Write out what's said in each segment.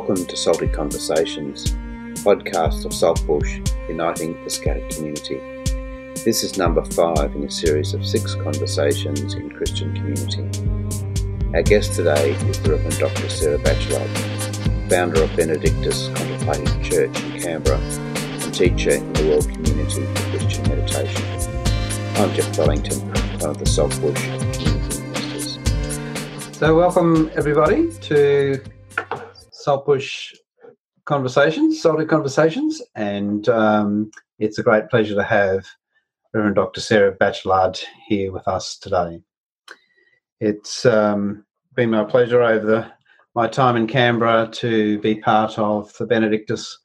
Welcome to Salty Conversations, podcast of Saltbush uniting the scattered community. This is number five in a series of six conversations in Christian community. Our guest today is the Reverend Dr. Sarah Bachelard, founder of Benedictus Contemplative Church in Canberra and teacher in the World Community for Christian Meditation. I'm Jeff Wellington, one of the Saltbush community ministers. So, welcome everybody to Saltbush Conversations, Salty Conversations, and um, it's a great pleasure to have Reverend Dr. Sarah Bachelard here with us today. It's um, been my pleasure over the, my time in Canberra to be part of the Benedictus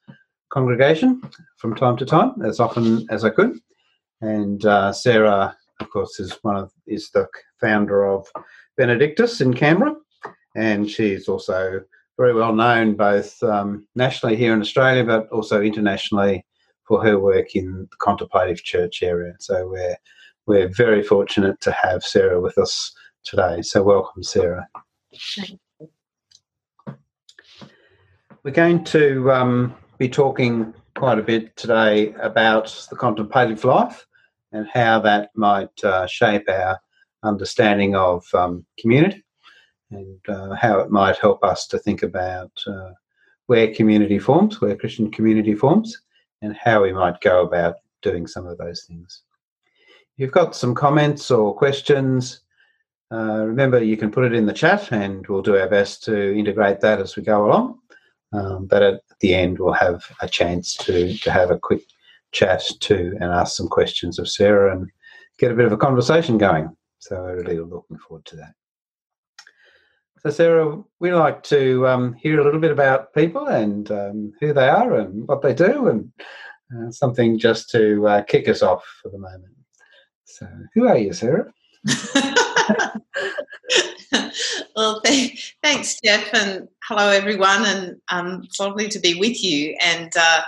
congregation from time to time, as often as I could. And uh, Sarah, of course, is one of is the founder of Benedictus in Canberra, and she's also very well known both um, nationally here in Australia, but also internationally for her work in the contemplative church area. So we're we're very fortunate to have Sarah with us today. So welcome, Sarah. We're going to um, be talking quite a bit today about the contemplative life and how that might uh, shape our understanding of um, community and uh, how it might help us to think about uh, where community forms, where Christian community forms, and how we might go about doing some of those things. If you've got some comments or questions, uh, remember you can put it in the chat and we'll do our best to integrate that as we go along. Um, but at the end, we'll have a chance to, to have a quick chat to and ask some questions of Sarah and get a bit of a conversation going. So, we're really looking forward to that. So, Sarah, we like to um, hear a little bit about people and um, who they are and what they do, and uh, something just to uh, kick us off for the moment. So, who are you, Sarah? well, th- thanks, Jeff, and hello, everyone. And um, it's lovely to be with you. And, uh,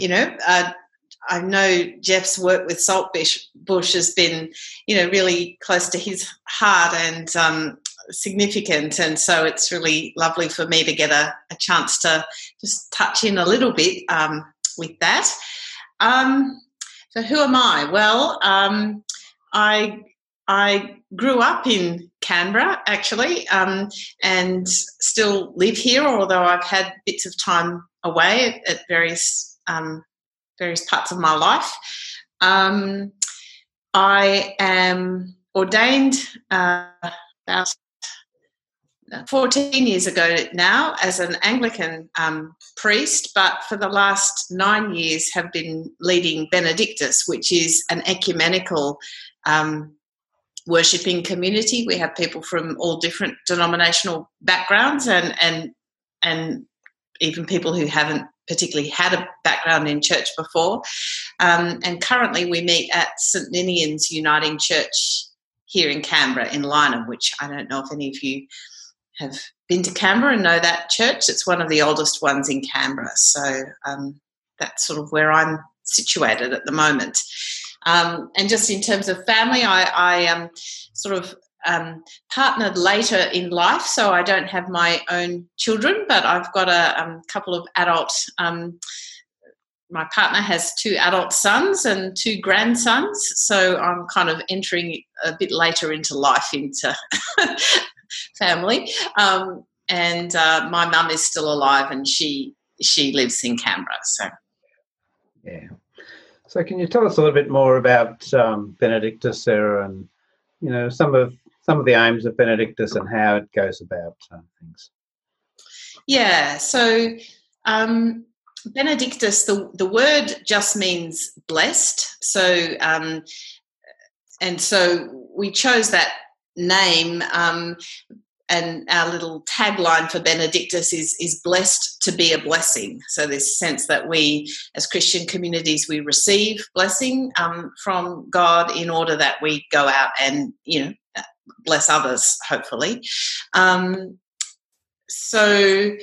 you know, uh, I know Jeff's work with Saltbush Bush has been, you know, really close to his heart, and um, significant. And so it's really lovely for me to get a, a chance to just touch in a little bit um, with that. Um, so, who am I? Well, um, I I grew up in Canberra actually, um, and still live here. Although I've had bits of time away at, at various um, various parts of my life. Um, I am ordained uh, about 14 years ago now as an Anglican um, priest, but for the last nine years have been leading Benedictus, which is an ecumenical um, worshipping community. We have people from all different denominational backgrounds and and and even people who haven't particularly had a background in church before. Um, and currently, we meet at St Ninian's Uniting Church here in Canberra in Lyneham, which I don't know if any of you have been to Canberra and know that church. It's one of the oldest ones in Canberra. So um, that's sort of where I'm situated at the moment. Um, and just in terms of family, I, I am sort of um, partnered later in life, so I don't have my own children, but I've got a um, couple of adult. Um, my partner has two adult sons and two grandsons, so I'm kind of entering a bit later into life into family. Um, and uh, my mum is still alive, and she she lives in Canberra. So, yeah. So, can you tell us a little bit more about um, Benedictus, Sarah, and you know some of some of the aims of Benedictus and how it goes about uh, things? Yeah. So, um, Benedictus, the the word just means blessed. So, um, and so we chose that name. Um, and our little tagline for Benedictus is, is blessed to be a blessing. So, this sense that we, as Christian communities, we receive blessing um, from God in order that we go out and, you know, bless others, hopefully. Um, so,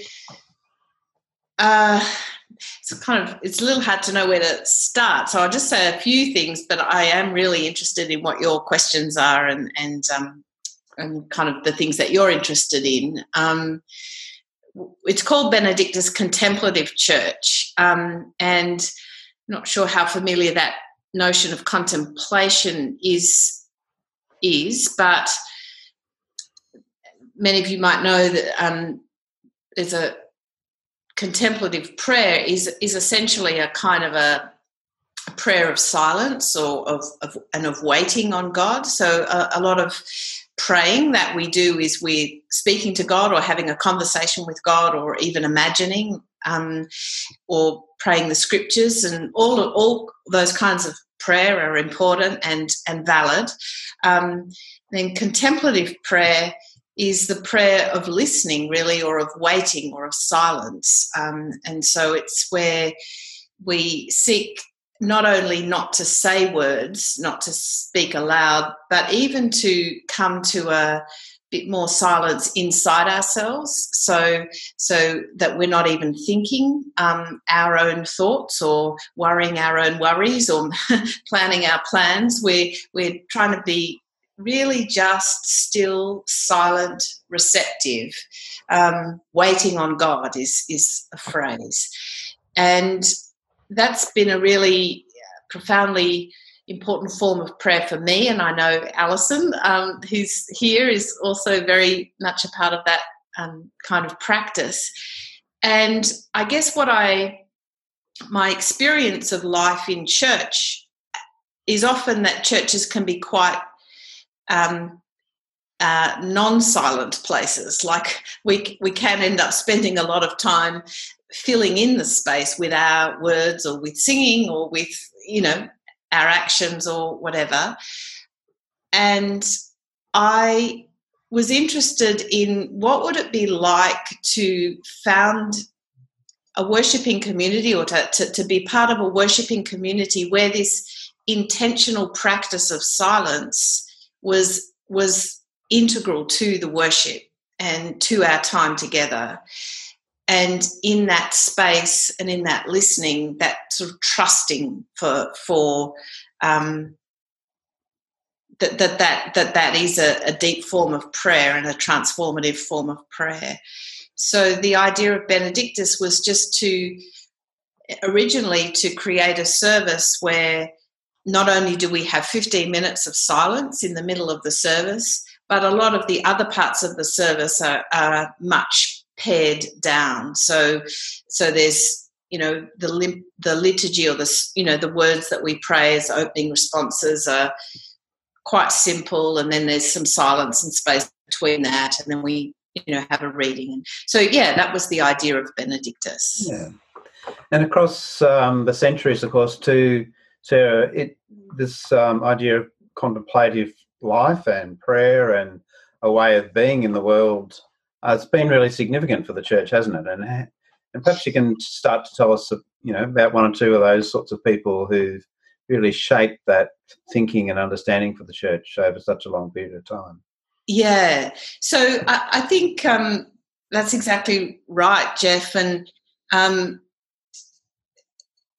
uh, it's kind of it's a little hard to know where to start. So I'll just say a few things, but I am really interested in what your questions are and and um, and kind of the things that you're interested in. Um, it's called Benedictus Contemplative Church, um, and not sure how familiar that notion of contemplation is is, but many of you might know that um, there's a contemplative prayer is is essentially a kind of a, prayer of silence or of, of, and of waiting on God. So a, a, lot of praying that we do is we're speaking to God or having a conversation with God or even imagining um, or praying the scriptures and all all those kinds of prayer are important and and valid. Um, then contemplative prayer is the prayer of listening, really, or of waiting, or of silence. Um, and so it's where we seek not only not to say words, not to speak aloud, but even to come to a bit more silence inside ourselves so so that we're not even thinking um, our own thoughts or worrying our own worries or planning our plans we're we're trying to be really just still silent receptive um, waiting on god is is a phrase and that's been a really profoundly important form of prayer for me. And I know Alison, um, who's here, is also very much a part of that um, kind of practice. And I guess what I, my experience of life in church is often that churches can be quite um, uh, non-silent places. Like we we can end up spending a lot of time filling in the space with our words or with singing or with you know our actions or whatever. And I was interested in what would it be like to found a worshipping community or to, to, to be part of a worshipping community where this intentional practice of silence was was integral to the worship and to our time together. And in that space and in that listening that sort of trusting for for um, that, that that that that is a, a deep form of prayer and a transformative form of prayer. So the idea of benedictus was just to originally to create a service where not only do we have 15 minutes of silence in the middle of the service but a lot of the other parts of the service are, are much pared down. So, so there's you know the the liturgy or the you know the words that we pray as opening responses are quite simple, and then there's some silence and space between that, and then we you know have a reading. And so yeah, that was the idea of Benedictus. Yeah, and across um, the centuries, of course, too, Sarah, it this um, idea of contemplative life and prayer and a way of being in the world uh, it's been really significant for the church, hasn't it? And and perhaps you can start to tell us, you know, about one or two of those sorts of people who've really shaped that thinking and understanding for the church over such a long period of time. Yeah, so I, I think um, that's exactly right, Jeff. And um,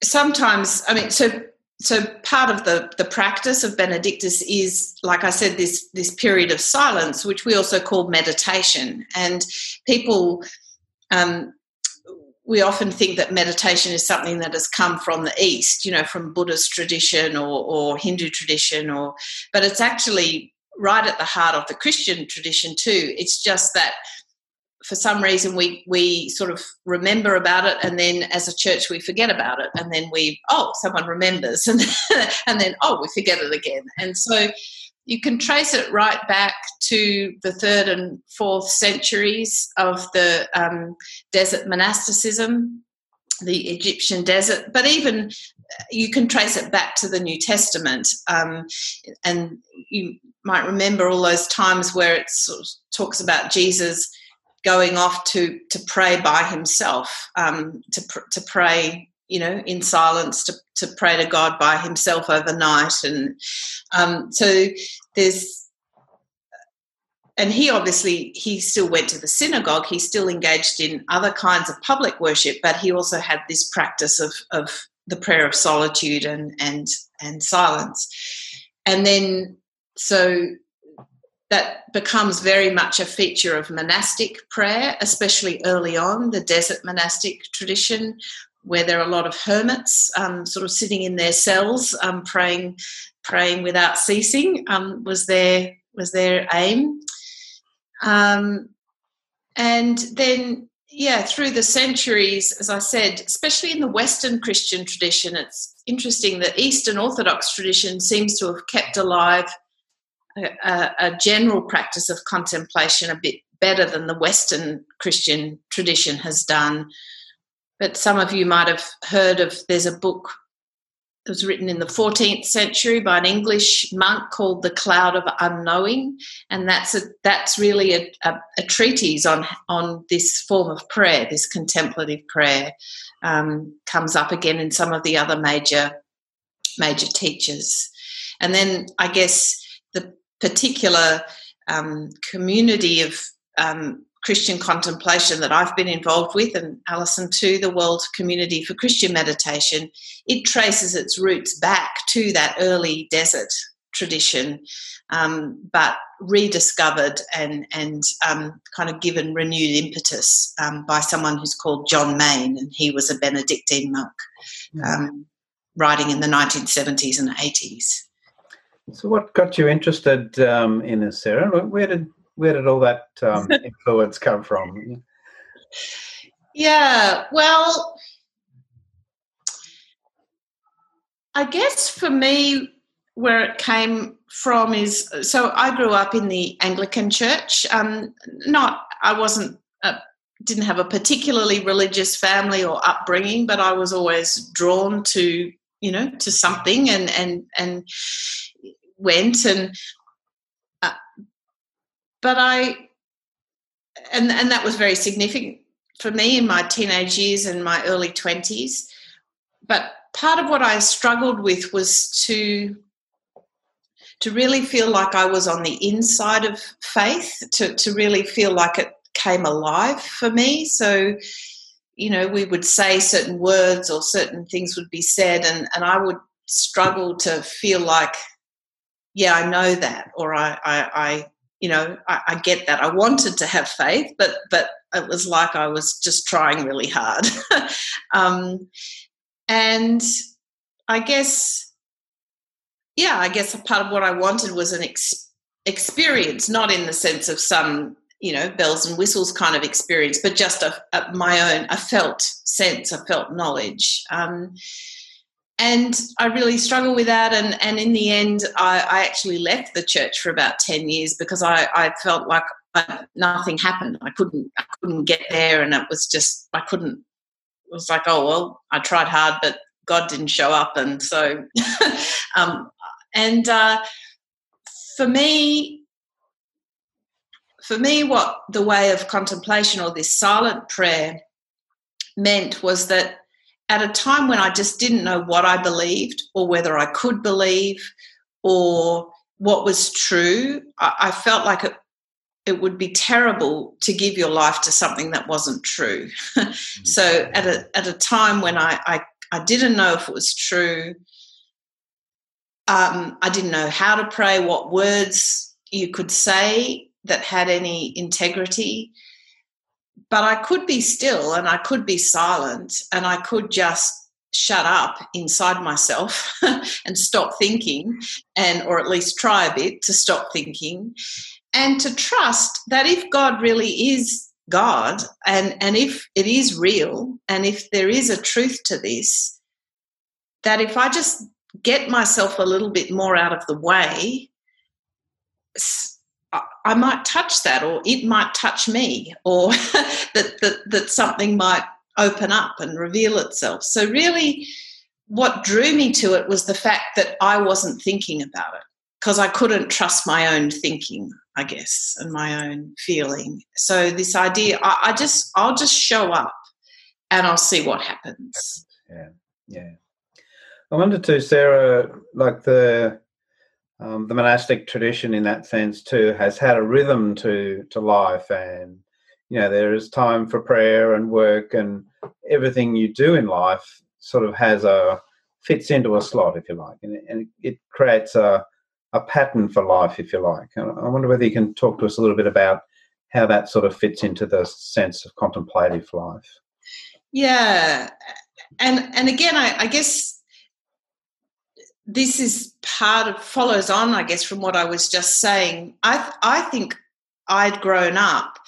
sometimes, I mean, so so part of the the practice of benedictus is like i said this this period of silence which we also call meditation. And people um, we often think that meditation is something that has come from the east you know from buddhist tradition or, or hindu tradition or but it's actually right at the heart of the christian tradition too. It's just that for some reason we we sort of remember about it and then as a church we forget about it and then we oh someone remembers and and then oh we forget it again. And so you can trace it right back to the third and fourth centuries of the um, desert monasticism the egyptian desert but even uh, you can trace it back to the new testament um, and you might remember all those times where it sort of talks about jesus going off to to pray by himself, um, to pr- to pray, you know, in silence, to to pray to God by himself overnight, and um, so there's. And he obviously he still went to the synagogue. He still engaged in other kinds of public worship, but he also had this practice of of the prayer of solitude and and and silence. And then so that becomes very much a feature of monastic prayer, especially early on, the desert monastic tradition, where there are a lot of hermits um, sort of sitting in their cells um, praying praying without ceasing um, was their was their aim. Um, and then yeah through the centuries as i said especially in the western christian tradition it's interesting that eastern orthodox tradition seems to have kept alive a, a general practice of contemplation a bit better than the western christian tradition has done but some of you might have heard of there's a book that was written in the 14th century by an English monk called The Cloud of Unknowing, and that's a that's really a, a, a treatise on on this form of prayer, this contemplative prayer. Um, comes up again in some of the other major major teachers, and then I guess particular um, community of um, Christian contemplation that I've been involved with, and Alison too, the World Community for Christian Meditation, it traces its roots back to that early desert tradition, um, but rediscovered and and um, kind of given renewed impetus um, by someone who's called John Main, and he was a Benedictine monk, um, writing in the 1970s and 80s. So, what got you interested um, in this, Sarah? Where did where did all that um, influence come from? Yeah, well, I guess for me, where it came from is so I grew up in the Anglican Church. Um, not, I wasn't, a, didn't have a particularly religious family or upbringing, but I was always drawn to, you know, to something and and and went and uh, but I, and and that was very significant for me in my teenage years and my early twenties. But part of what I struggled with was to to really feel like I was on the inside of faith, to to really feel like it came alive for me. So, you know, we would say certain words or certain things would be said, and, and I would struggle to feel like, yeah, I know that, or I, I, I you know, I, I, get that. I wanted to have faith, but but it was like I was just trying really hard. um, and I guess, yeah, I guess a part of what I wanted was an ex- experience, not in the sense of some you know bells and whistles kind of experience, but just a, a my own, a felt sense, a felt knowledge. Um, and I really struggled with that. And, and in the end, I, I actually left the church for about 10 years because I, I felt like I, nothing happened. I couldn't, I couldn't get there. And it was just, I couldn't, it was like, oh, well, I tried hard, but God didn't show up. And so, um, and uh, for me, for me, what the way of contemplation or this silent prayer meant was that at a time when I just didn't know what I believed or whether I could believe or what was true, I, I felt like it, it would be terrible to give your life to something that wasn't true. so at a, at a time when I, I, I didn't know if it was true, um, I didn't know how to pray, what words you could say that had any integrity but I could be still and I could be silent and I could just shut up inside myself and stop thinking and or at least try a bit to stop thinking and to trust that if God really is God and and if it is real and if there is a truth to this that if I just get myself a little bit more out of the way I might touch that, or it might touch me, or that, that, that something might open up and reveal itself. So, really, what drew me to it was the fact that I wasn't thinking about it because I couldn't trust my own thinking, I guess, and my own feeling. So, this idea, I, I just, I'll just show up and I'll see what happens. Yeah, yeah. I wonder too, Sarah, like the um, the monastic tradition in that sense too has had a rhythm to to life and you know there is time for prayer and work and everything you do in life sort of has a fits into a slot if you like and, and it creates a a pattern for life, if you like. And I wonder whether you can talk to us a little bit about how that sort of fits into the sense of contemplative life. Yeah, and and again, I, I guess this is part of follows on, I guess, from what I was just saying. I I think I'd grown up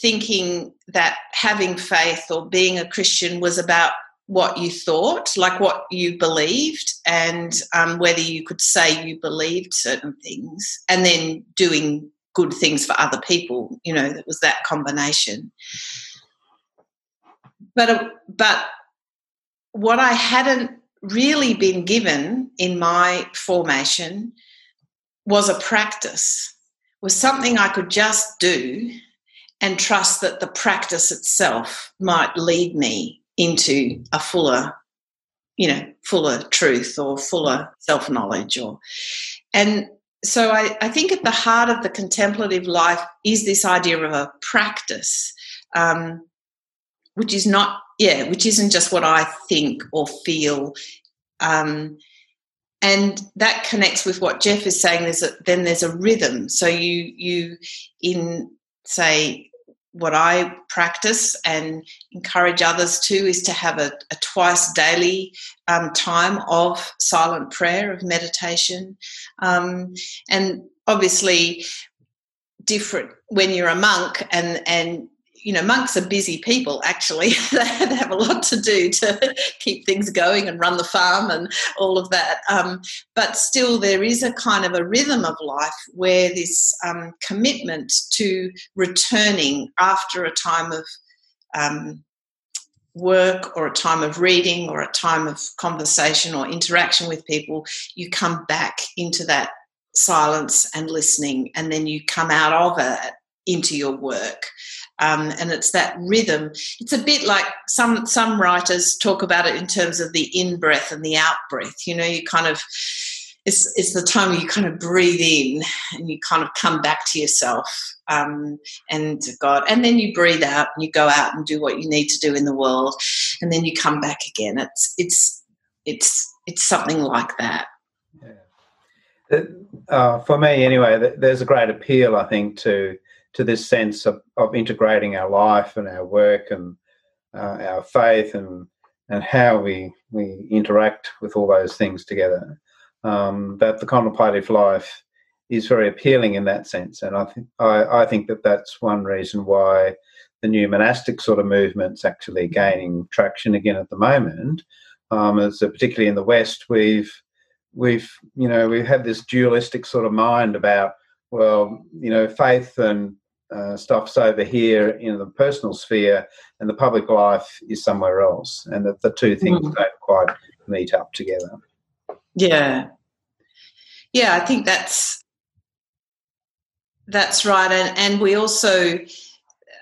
thinking that having faith or being a Christian was about what you thought, like what you believed, and um, whether you could say you believed certain things, and then doing good things for other people. You know, it was that combination. But uh, but what I hadn't really been given in my formation was a practice, was something I could just do and trust that the practice itself might lead me into a fuller you know fuller truth or fuller self knowledge or and so I, I, think at the heart of the contemplative life is this idea of a practice um, which is not yeah which isn't just what i think or feel um, and that connects with what jeff is saying there's a, then there's a rhythm so you you in say what I practice and encourage others to is to have a, a twice daily um, time of silent prayer, of meditation. Um, and obviously, different when you're a monk and, and you know, monks are busy people actually. they have a lot to do to keep things going and run the farm and all of that. Um, but still, there is a kind of a rhythm of life where this um, commitment to returning after a time of um, work or a time of reading or a time of conversation or interaction with people, you come back into that silence and listening, and then you come out of it into your work. Um, and it's that rhythm. It's a bit like some some writers talk about it in terms of the in breath and the out breath. You know, you kind of it's it's the time you kind of breathe in and you kind of come back to yourself um, and God, and then you breathe out and you go out and do what you need to do in the world, and then you come back again. It's it's it's it's something like that. Yeah. Uh, for me, anyway, there's a great appeal, I think, to to this sense of, of integrating our life and our work and uh, our faith and and how we we interact with all those things together. Um, that the contemplative life is very appealing in that sense, and I think I, I think that that's one reason why the new monastic sort of movement's actually gaining traction again at the moment. Um, as uh, particularly in the West, we've we've you know we've had this dualistic sort of mind about well you know faith and uh, stuff's over here in the personal sphere and the public life is somewhere else. And that the two things mm. don't quite meet up together. Yeah. Yeah i think that's that's right. And and we also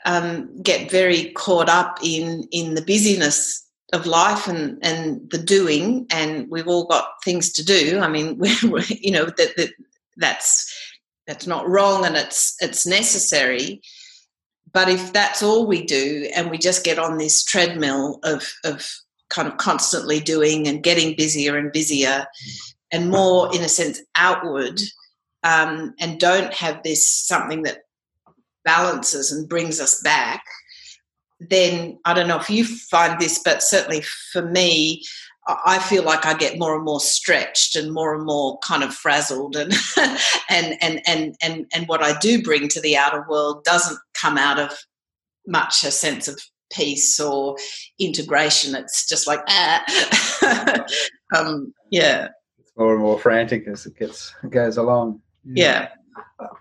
um, get very caught up in in the busyness of life and and the doing. And we've all got things to do. I mean we're, you know that, that that's that's not wrong and it's it's necessary but if that's all we do and we just get on this treadmill of of kind of constantly doing and getting busier and busier and more in a sense outward um, and don't have this something that balances and brings us back then i don't know if you find this but certainly for me I feel like I get more and more stretched and more and more kind of frazzled and and and and and and what I do bring to the outer world doesn't come out of much a sense of peace or integration. It's just like ah, um, yeah. It's more and more frantic as it gets goes along. Yeah.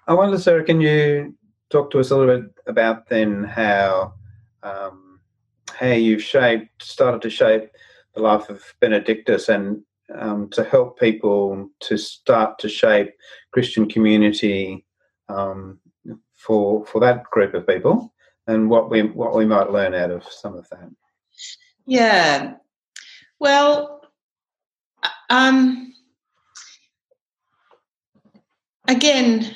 I wonder, Sarah, can you talk to us a little bit about then how um, how you've shaped started to shape the life of Benedictus and um, to help people to start to shape Christian community um, for for that group of people and what we what we might learn out of some of that. Yeah, well, um, again,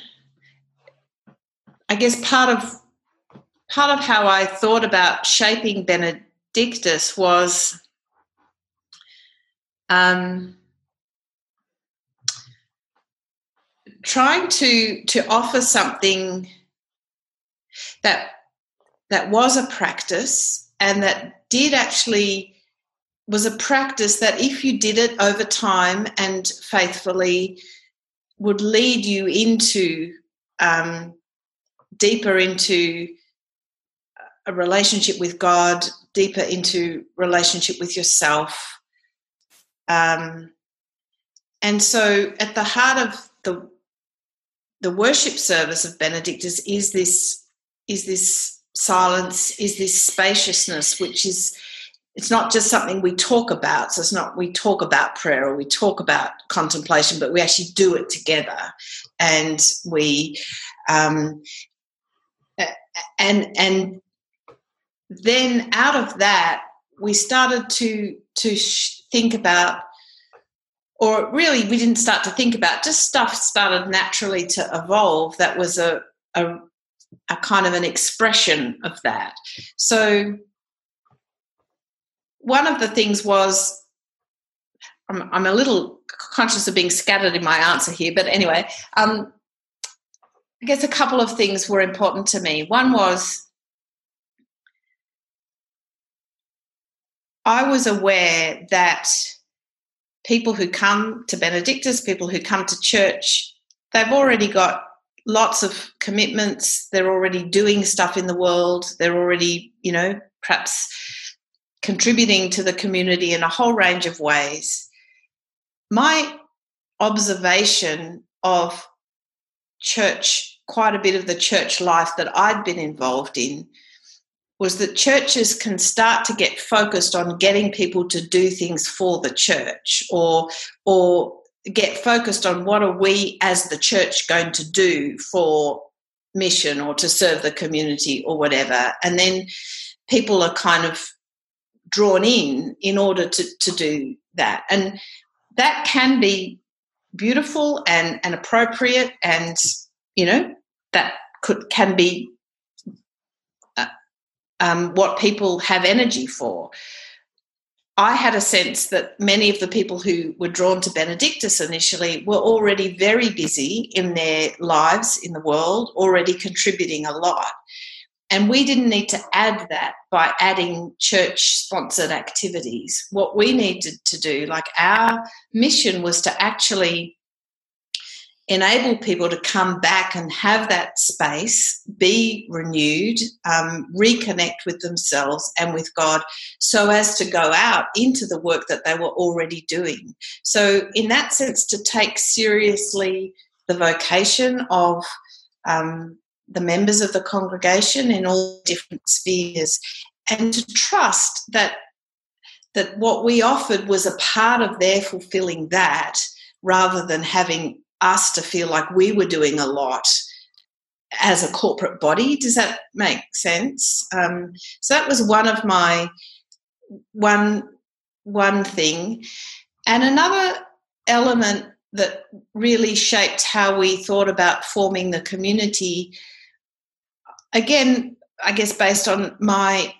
I guess part of part of how I thought about shaping Benedictus was um, trying to to offer something that that was a practice and that did actually was a practice that if you did it over time and faithfully would lead you into um, deeper into a relationship with god deeper into relationship with yourself um, and so at the heart of the the worship service of benedictus is this is this silence is this spaciousness which is it's not just something we talk about. So it's not we talk about prayer or we talk about contemplation but we actually do it together. And we um, and and then out of that we started to to think about or really we didn't start to think about just stuff started naturally to evolve that was a, a, a kind of an expression of that. So one of the things was I'm, I'm, a little conscious of being scattered in my answer here but anyway um, i guess a couple of things were important to me. One was i was aware that people who come to Benedictus, people who come to church, they've already got lots of commitments. They're already doing stuff in the world. They're already, you know, perhaps contributing to the community in a whole range of ways. My observation of church, quite a bit of the church life that I'd been involved in, was that churches can start to get focused on getting people to do things for the church or or get focused on what are we as the church going to do for mission or to serve the community or whatever. And then people are kind of drawn in in order to, to do that. And that can be beautiful and, and appropriate and you know that could can be um, what people have energy for. I had a sense that many of the people who were drawn to Benedictus initially were already very busy in their lives in the world, already contributing a lot. And we didn't need to add that by adding church sponsored activities. What we needed to do, like our mission, was to actually enable people to come back and have that space, be renewed, um, reconnect with themselves and with God, so as to go out into the work that they were already doing. So, in that sense, to take seriously the vocation of um, the members of the congregation in all different spheres, and to trust that that what we offered was a part of their fulfilling that rather than having us to feel like we were doing a lot as a corporate body. Does that make sense? Um, so that was one of my one one thing, and another element that really shaped how we thought about forming the community. Again, I guess based on my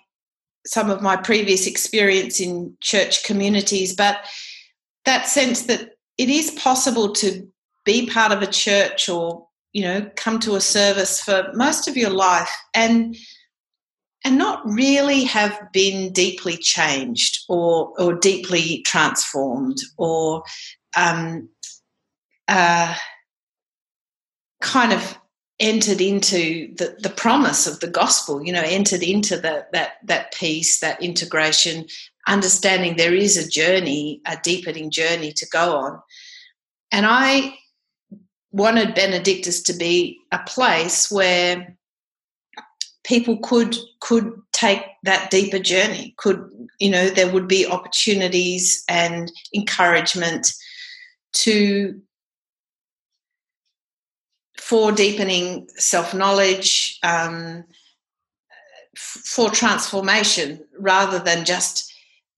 some of my previous experience in church communities, but that sense that it is possible to be part of a church or you know come to a service for most of your life and and not really have been deeply changed or or deeply transformed or um, uh, kind of entered into the, the promise of the gospel you know entered into the, that that peace that integration understanding there is a journey a deepening journey to go on. And i wanted Benedictus to be a place where people could could take that deeper journey could you know there would be opportunities and encouragement to for deepening self-knowledge um, for transformation rather than just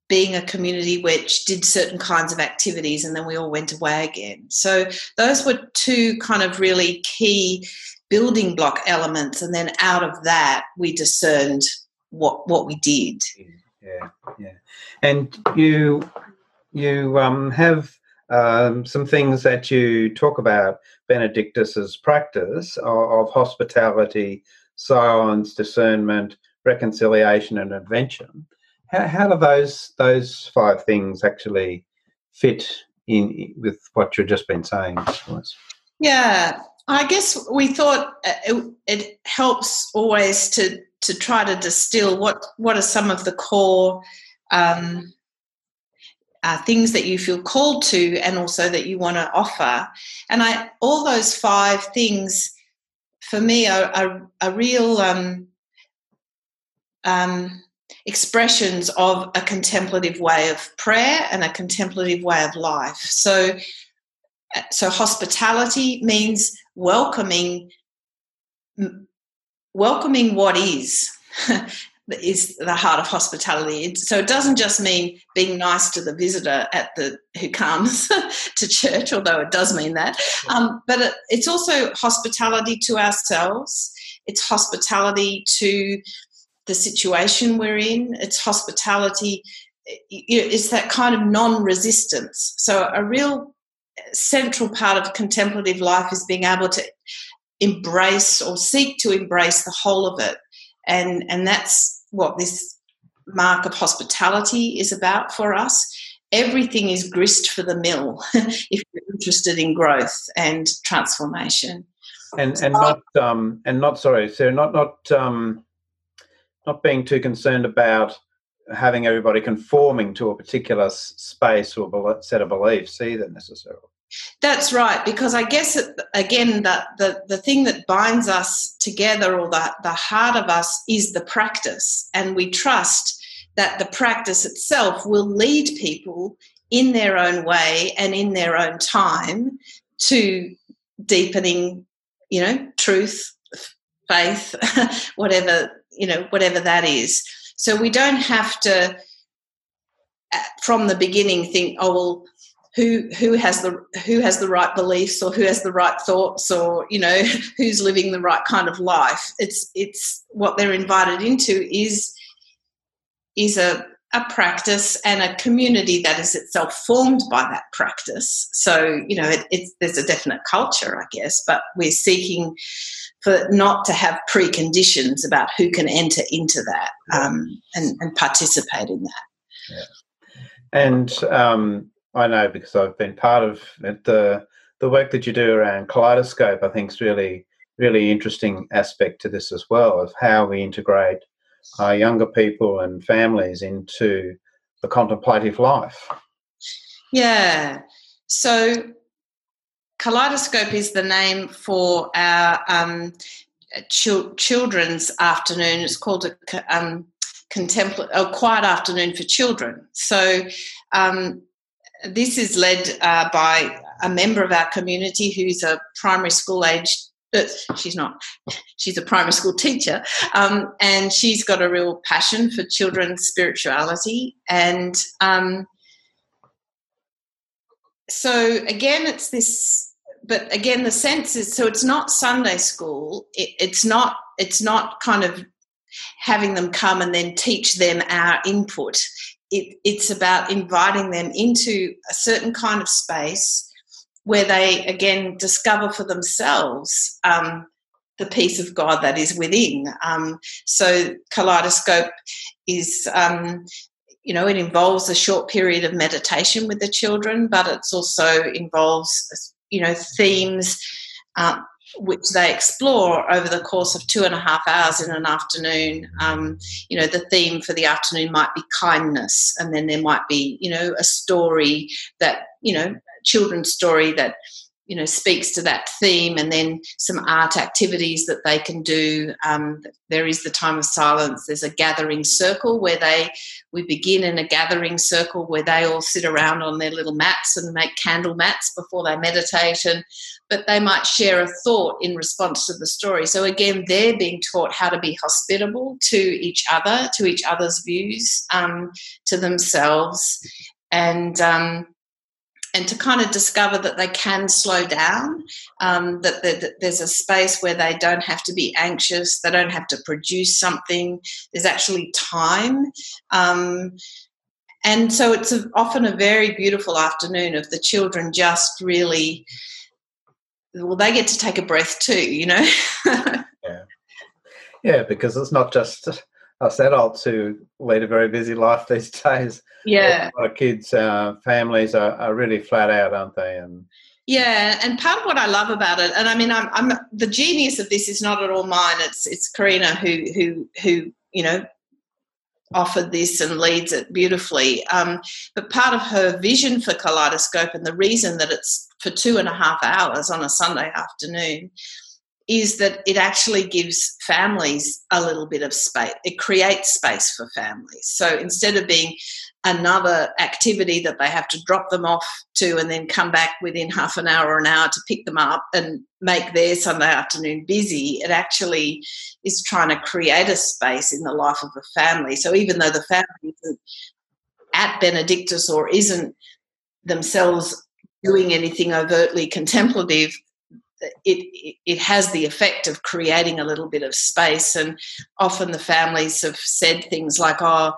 being a community which did certain kinds of activities and then we all went away again. So those were two kind of really key building block elements and then out of that we discerned what what we did. Yeah, yeah. And you you um, have um, some things that you talk about, Benedictus's practice of, of hospitality, silence, discernment, reconciliation, and invention. How, how do those those five things actually fit in with what you've just been saying? Yeah, I guess we thought uh, it, it, helps always to to try to distill what what are some of the core um, uh, things that you feel called to, and also that you want to offer. And I all those five things for me are, are real um, um, expressions of a contemplative way of prayer and a contemplative way of life. So, uh, so hospitality means welcoming, welcoming what is. is the heart of hospitality. So it doesn't just mean being nice to the visitor at the who comes to church, although it does mean that. Um, but it, it's also hospitality to ourselves. It's hospitality to the situation we're in. It's hospitality. It's that kind of non-resistance. So a real central part of contemplative life is being able to embrace or seek to embrace the whole of it, and and that's what this mark of hospitality is about for us. Everything is grist for the mill if you're interested in growth and transformation. And and not um and not sorry, Sarah, not not um not being too concerned about having everybody conforming to a particular space or set of beliefs either necessarily. That's right, because I guess it, again that the, the thing that binds us together or the, the heart of us is the practice, and we trust that the practice itself will lead people in their own way and in their own time to deepening, you know, truth, faith, whatever you know, whatever that is. So we don't have to, uh, from the beginning, think, oh well, who who has the who has the right beliefs or who has the right thoughts or you know who's living the right kind of life. It's it's what they're invited into is is a a practice and a community that is itself formed by that practice. So, you know, it, it's, there's a definite culture, I guess, but we're seeking for not to have preconditions about who can enter into that um, and, and, participate in that. Yeah. And um, I know because I've been part of it, the the work that you do around kaleidoscope. I think is really really interesting aspect to this as well of how we integrate uh, younger people and families into the contemplative life. Yeah. So Kaleidoscope is the name for our um, ch- children's afternoon. It's called a um, contempl- a quiet afternoon for children. So um, this is led uh, by a member of our community who's a primary school age. Uh, she's not. She's a primary school teacher, um, and she's got a real passion for children's spirituality and um, so again it's this but again, the sense is so it's not Sunday school. It, it's not. It's not kind of having them come and then teach them our input. It, it's about inviting them into a certain kind of space where they again discover for themselves um, the peace of God that is within. Um, so kaleidoscope is. Um, you know, it involves a short period of meditation with the children, but it's also involves you know themes uh, which they explore over the course of two and a half hours in an afternoon. Um, you know, the theme for the afternoon might be kindness, and then there might be, you know, a story that, you know, children's story that you know speaks to that theme and then some art activities that they can do. Um, there is the time of silence. There's a gathering circle where they we begin in a gathering circle where they all sit around on their little mats and make candle mats before they meditate and but they might share a thought in response to the story. So again they're being taught how to be hospitable to each other to each other's views um, to themselves. And um, and to kind of discover that they can slow down, um, that, that, that, there's a space where they don't have to be anxious, they don't have to produce something, there's actually time. Um, and so it's a, often a very beautiful afternoon of the children just really well, they get to take a breath too, you know. yeah, yeah, because it's not just us adults who lead a very busy life these days. Yeah, a lot of kids, uh, families are, are really flat out, aren't they? And yeah, and part of what I love about it, and I mean, I'm, I'm the genius of this is not at all mine. It's it's Karina who who who you know offered this and leads it beautifully. Um, but part of her vision for Kaleidoscope and the reason that it's for two and a half hours on a Sunday afternoon is that it actually gives families a little bit of space. It creates space for families. So instead of being another activity that they have to drop them off to and then come back within half an hour or an hour to pick them up and make their Sunday afternoon busy, it actually is trying to create a space in the life of a family. So even though the family isn't at Benedictus or isn't themselves doing anything overtly contemplative, it, it has the effect of creating a little bit of space. And often the families have said things like, oh,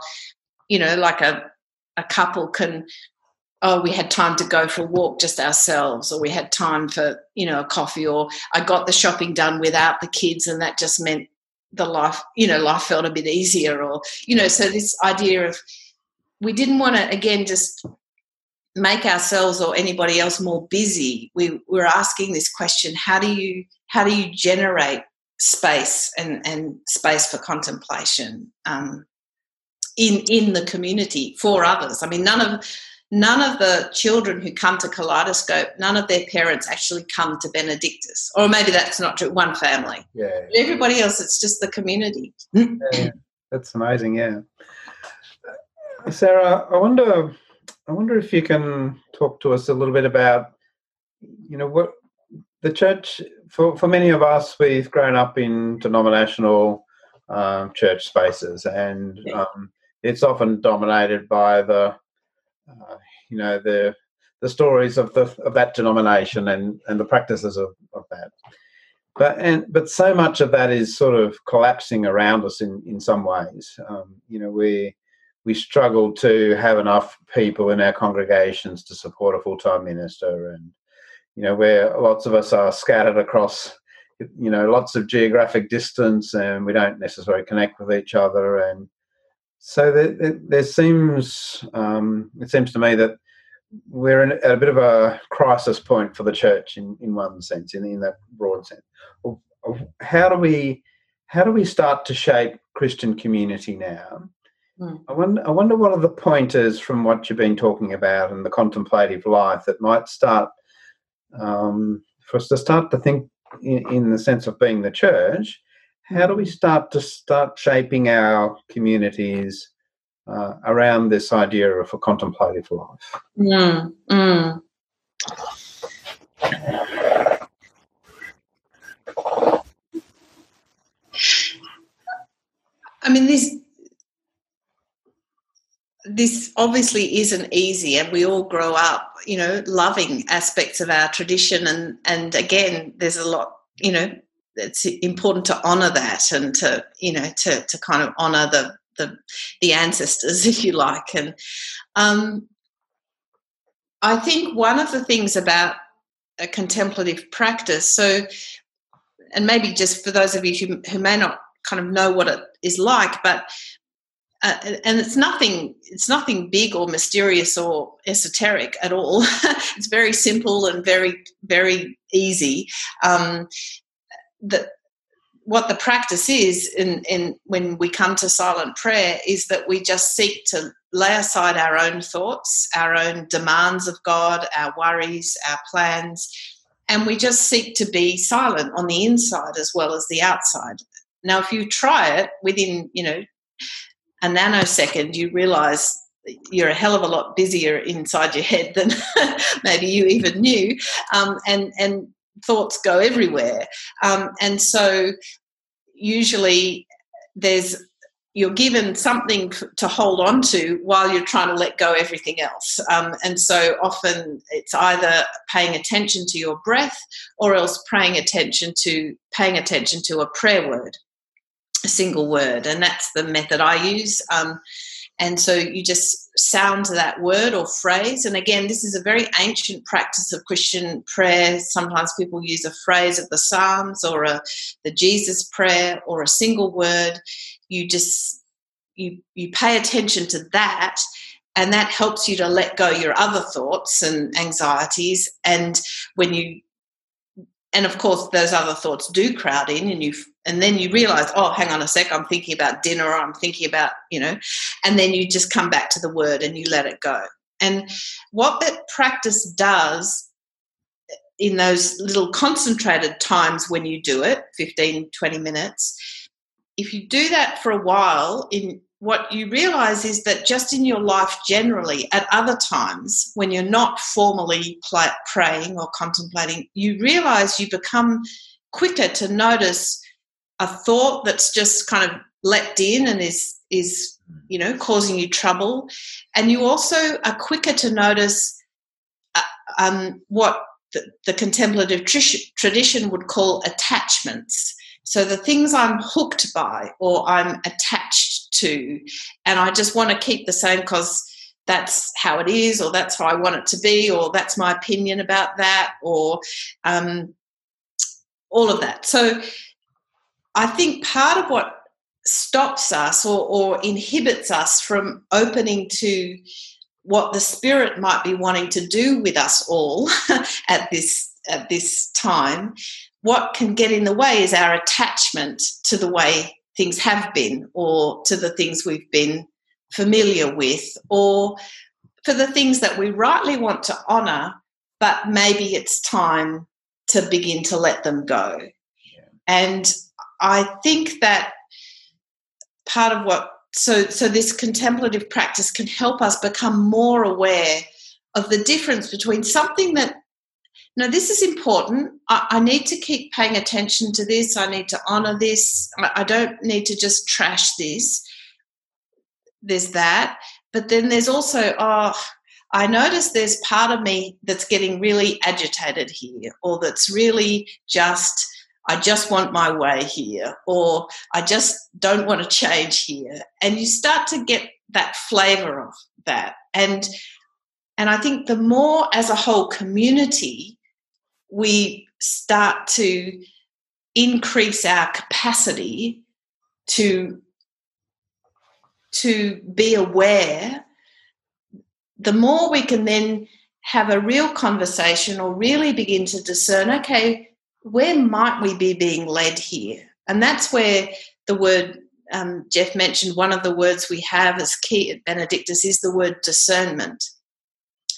you know, like a, a couple can, oh, we had time to go for a walk just ourselves, or we had time for, you know, a coffee, or I got the shopping done without the kids, and that just meant the life, you know, life felt a bit easier, or, you know, so this idea of we didn't want to, again, just make ourselves or anybody else more busy. We we're asking this question how do you how do you generate space and and space for contemplation um, in in the community for others? I mean none of none of the children who come to kaleidoscope none of their parents actually come to benedictus. Or maybe that's not true one family. Yeah. Everybody else it's just the community. Yeah, that's amazing yeah. Sarah i wonder I wonder if you can talk to us a little bit about, you know, what the church, for, for many of us, we've grown up in denominational um, church spaces, and um, it's often dominated by the, uh, you know, the the stories of the of that denomination and and the practices of, of that. But and but so much of that is sort of collapsing around us in in some ways. Um, you know, we we struggle to have enough people in our congregations to support a full-time minister. And you know where lots of us are scattered across you know lots of geographic distance and we don't necessarily connect with each other. And so there, there seems um, it seems to me that we're in, a bit of a crisis point for the church in, in one sense in, in that broad sense. How do we how do we start to shape christian community now Hmm. I wonder, I wonder what are the pointers from what you've been talking about and the contemplative life that might start um, for us to start to think in, in, the sense of being the church. How do we hmm. start to start shaping our communities uh, around this idea of a contemplative life? Mm, mm. I mean, this this obviously isn't easy and we all grow up you know loving aspects of our tradition and and again there's a lot you know it's important to honor that and to you know to to kind of honor the the the ancestors if you like. And um i think one of the things about a contemplative practice so and maybe just for those of you who, who may not kind of know what it is like but uh, and it's nothing it's nothing big or mysterious or esoteric at all. It's very simple and very very easy. Um, what the practice is in, in when we come to silent prayer is that we just seek to lay aside our own thoughts our own demands of god our worries our plans and we just seek to be silent on the inside as well as the outside. Now if you try it within you know a nanosecond, you realize you're a hell of a lot busier inside your head than maybe you even knew, um, and and thoughts go everywhere. Um, and so, usually, there's you're given something to hold on to while you're trying to let go everything else. Um, and so often it's either paying attention to your breath or else paying attention to paying attention to a prayer word a single word, and that's the method I use. Um, And so you just sound that word or phrase. And again, this is a very ancient practice of Christian prayer. Sometimes people use a phrase of the Psalms or a, the Jesus prayer or a single word. You just you you pay attention to that and that helps you to let go your other thoughts and anxieties and when you and of course those other thoughts do crowd in and you and then you realize oh hang on a sec i'm thinking about dinner or i'm thinking about you know and then you just come back to the word and you let it go. And what that practice does in those little concentrated times when you do it 15 20 minutes if you do that for a while in what you realize is that just in your life generally, at other times when you're not formally praying or contemplating, you realize you become quicker to notice a thought that's just kind of leapt in and is is you know causing you trouble, and you also are quicker to notice uh, um, what the, the contemplative tr- tradition would call attachments. So the things I'm hooked by or I'm attached to. And I just want to keep the same because that's how it is, or that's how I want it to be, or that's my opinion about that, or um, all of that. So I think part of what stops us or, or inhibits us from opening to what the spirit might be wanting to do with us all at this at this time what can get in the way is our attachment to the way things have been or to the things we've been familiar with or for the things that we rightly want to honour, but maybe it's time to begin to let them go. Yeah. And I think that part of what so so this contemplative practice can help us become more aware of the difference between something that no, this is important. I, I, need to keep paying attention to this. I need to honor this. I, I don't need to just trash this. There's that. But then there's also, oh, I notice there's part of me that's getting really agitated here, or that's really just, I just want my way here, or I just don't want to change here. And you start to get that flavor of that. And and I think the more as a whole community we start to increase our capacity to to be aware. The more we can then have a real conversation or really begin to discern okay where might we be being led here? And that's where the word um, jeff mentioned one of the words we have as key at benedictus is the word discernment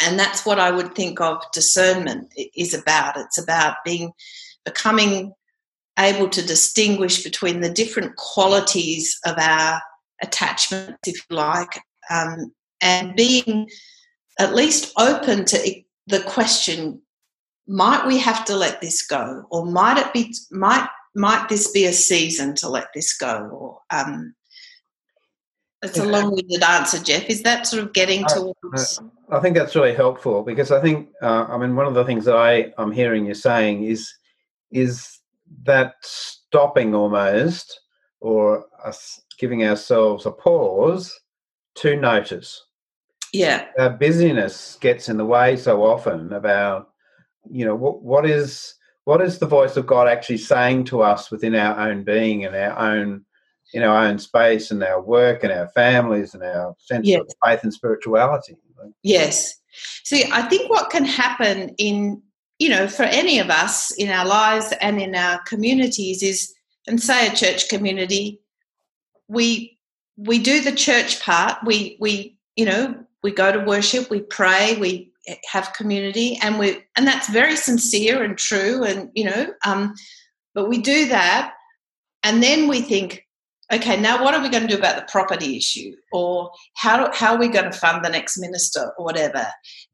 and that's what I would think of discernment is about. It's about being becoming able to distinguish between the different qualities of our attachments, if you like, um, and being at least open to the question: Might we have to let this go, or might it be might might this be a season to let this go, or um, it's a long-winded answer, Jeff. Is that sort of getting towards? I, I think that's really helpful because I think uh, I mean one of the things that I I'm hearing you saying is is that stopping almost or us giving ourselves a pause to notice. Yeah, our busyness gets in the way so often about you know what what is what is the voice of God actually saying to us within our own being and our own in our own space and our work and our families and our sense yes. of faith and spirituality. Yes. See, I think what can happen in, you know, for any of us in our lives and in our communities is, and say a church community, we we do the church part. We we you know we go to worship, we pray, we have community, and we and that's very sincere and true, and you know, um, but we do that, and then we think, okay, now what are we going to do about the property issue? Or how, how are we going to fund the next minister or whatever?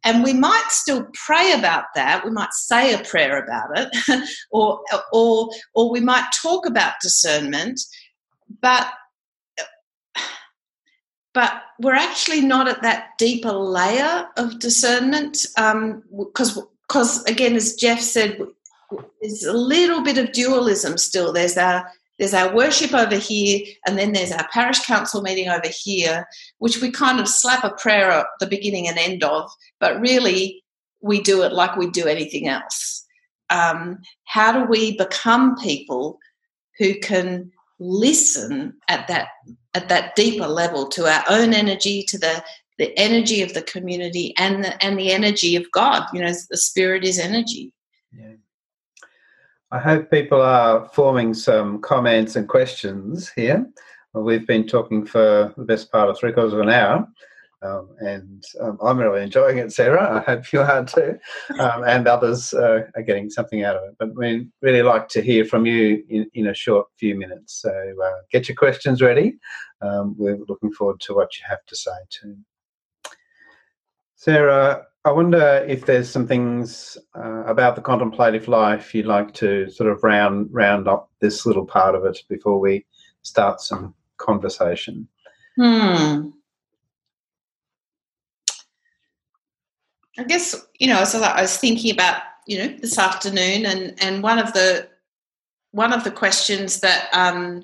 And we might still pray about that. We might say a prayer about it, or, or, or we might talk about discernment, but but we're actually not at that deeper layer of discernment because um, because again as jeff said there's a little bit of dualism still there's our there's our worship over here, and then there's our parish council meeting over here, which we kind of slap a prayer at the beginning and end of, but really we do it like we do anything else. Um, how do we become people who can listen at that at that deeper level to our own energy, to the the energy of the community, and the and the energy of God? You know, the spirit is energy. Yeah. I hope people are forming some comments and questions here. We've been talking for the best part of three quarters of an hour. Um, and um, I'm really enjoying it, Sarah. I hope you are too, um, and others uh, are getting something out of it. But we really like to hear from you in, in a short few minutes. So uh, get your questions ready. Um, we're looking forward to what you have to say too. Sarah, I wonder if there's some things uh, about the contemplative life you'd like to sort of round round up this little part of it before we start some conversation. Hmm. I guess you know, so I was thinking about you know this afternoon, and and one of the one of the questions that um,